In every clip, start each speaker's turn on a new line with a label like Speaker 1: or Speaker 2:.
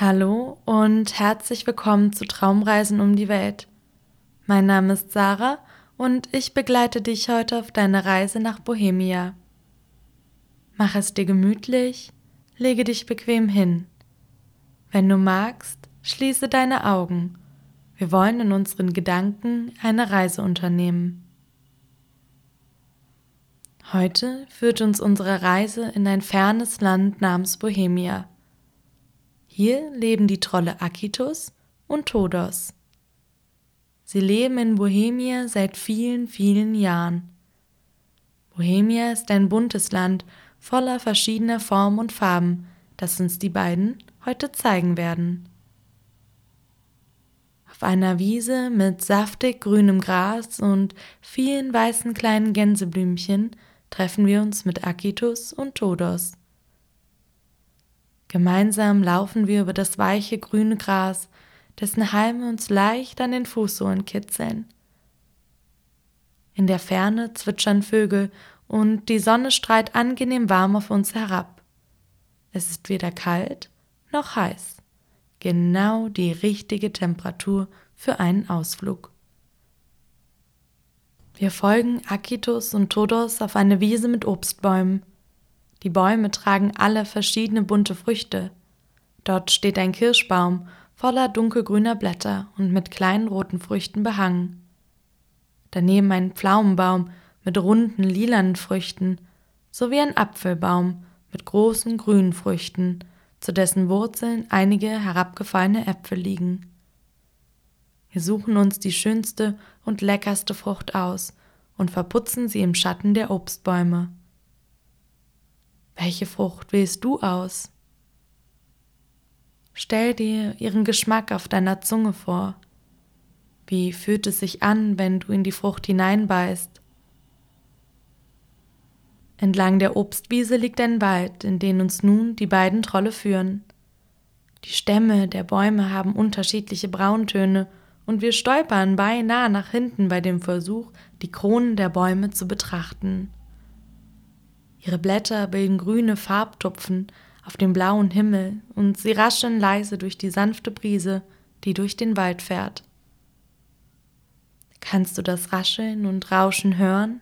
Speaker 1: Hallo und herzlich willkommen zu Traumreisen um die Welt. Mein Name ist Sarah und ich begleite dich heute auf deiner Reise nach Bohemia. Mach es dir gemütlich, lege dich bequem hin. Wenn du magst, schließe deine Augen. Wir wollen in unseren Gedanken eine Reise unternehmen. Heute führt uns unsere Reise in ein fernes Land namens Bohemia. Hier leben die Trolle Akitos und Todos. Sie leben in Bohemia seit vielen, vielen Jahren. Bohemia ist ein buntes Land voller verschiedener Formen und Farben, das uns die beiden heute zeigen werden. Auf einer Wiese mit saftig grünem Gras und vielen weißen kleinen Gänseblümchen treffen wir uns mit Akitos und Todos. Gemeinsam laufen wir über das weiche grüne Gras, dessen Halme uns leicht an den Fußsohlen kitzeln. In der Ferne zwitschern Vögel und die Sonne strahlt angenehm warm auf uns herab. Es ist weder kalt noch heiß. Genau die richtige Temperatur für einen Ausflug. Wir folgen Akitos und Todos auf eine Wiese mit Obstbäumen. Die Bäume tragen alle verschiedene bunte Früchte. Dort steht ein Kirschbaum voller dunkelgrüner Blätter und mit kleinen roten Früchten behangen. Daneben ein Pflaumenbaum mit runden lilanen Früchten sowie ein Apfelbaum mit großen grünen Früchten, zu dessen Wurzeln einige herabgefallene Äpfel liegen. Wir suchen uns die schönste und leckerste Frucht aus und verputzen sie im Schatten der Obstbäume. Welche Frucht wählst du aus? Stell dir ihren Geschmack auf deiner Zunge vor. Wie fühlt es sich an, wenn du in die Frucht hineinbeißt? Entlang der Obstwiese liegt ein Wald, in den uns nun die beiden Trolle führen. Die Stämme der Bäume haben unterschiedliche Brauntöne und wir stolpern beinahe nach hinten bei dem Versuch, die Kronen der Bäume zu betrachten. Ihre Blätter bilden grüne Farbtupfen auf dem blauen Himmel und sie rascheln leise durch die sanfte Brise, die durch den Wald fährt. Kannst du das Rascheln und Rauschen hören?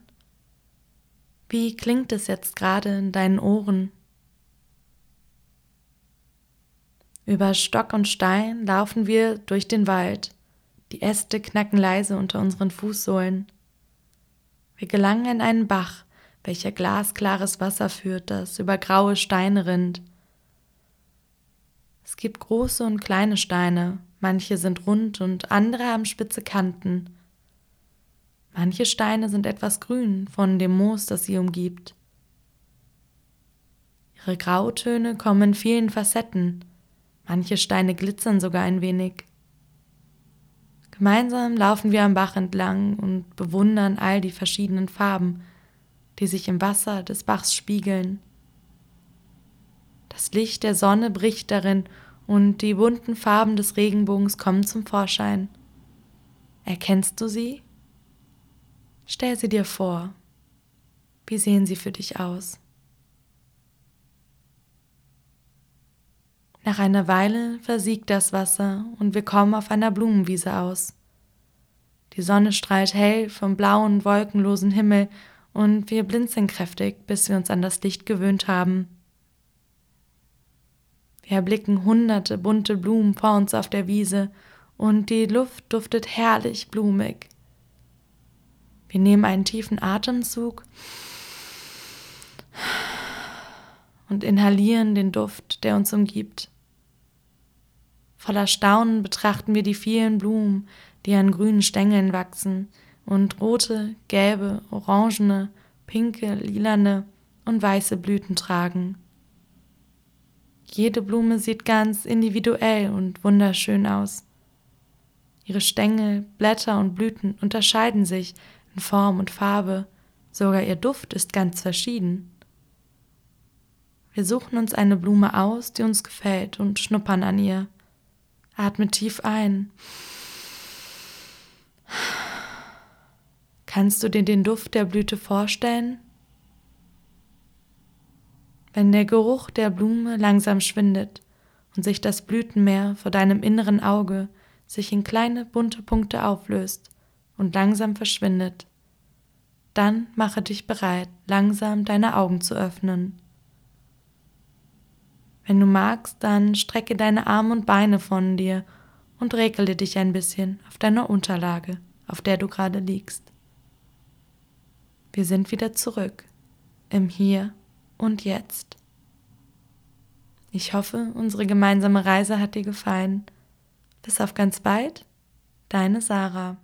Speaker 1: Wie klingt es jetzt gerade in deinen Ohren? Über Stock und Stein laufen wir durch den Wald. Die Äste knacken leise unter unseren Fußsohlen. Wir gelangen an einen Bach, welcher glasklares Wasser führt, das über graue Steine rinnt. Es gibt große und kleine Steine, manche sind rund und andere haben spitze Kanten. Manche Steine sind etwas grün von dem Moos, das sie umgibt. Ihre Grautöne kommen in vielen Facetten, manche Steine glitzern sogar ein wenig. Gemeinsam laufen wir am Bach entlang und bewundern all die verschiedenen Farben, die sich im Wasser des Bachs spiegeln. Das Licht der Sonne bricht darin und die bunten Farben des Regenbogens kommen zum Vorschein. Erkennst du sie? Stell sie dir vor. Wie sehen sie für dich aus? Nach einer Weile versiegt das Wasser und wir kommen auf einer Blumenwiese aus. Die Sonne strahlt hell vom blauen, wolkenlosen Himmel und wir blinzeln kräftig, bis wir uns an das Licht gewöhnt haben. Wir erblicken hunderte bunte Blumen vor uns auf der Wiese und die Luft duftet herrlich blumig. Wir nehmen einen tiefen Atemzug und inhalieren den Duft, der uns umgibt. Voller Staunen betrachten wir die vielen Blumen, die an grünen Stängeln wachsen, und rote, gelbe, orangene, pinke, lilane und weiße Blüten tragen. Jede Blume sieht ganz individuell und wunderschön aus. Ihre Stängel, Blätter und Blüten unterscheiden sich in Form und Farbe, sogar ihr Duft ist ganz verschieden. Wir suchen uns eine Blume aus, die uns gefällt, und schnuppern an ihr. Atme tief ein Kannst du dir den Duft der Blüte vorstellen? Wenn der Geruch der Blume langsam schwindet und sich das Blütenmeer vor deinem inneren Auge sich in kleine bunte Punkte auflöst und langsam verschwindet. Dann mache dich bereit, langsam deine Augen zu öffnen. Wenn du magst, dann strecke deine Arme und Beine von dir und regle dich ein bisschen auf deiner Unterlage, auf der du gerade liegst. Wir sind wieder zurück im Hier und Jetzt. Ich hoffe, unsere gemeinsame Reise hat dir gefallen. Bis auf ganz bald, deine Sarah.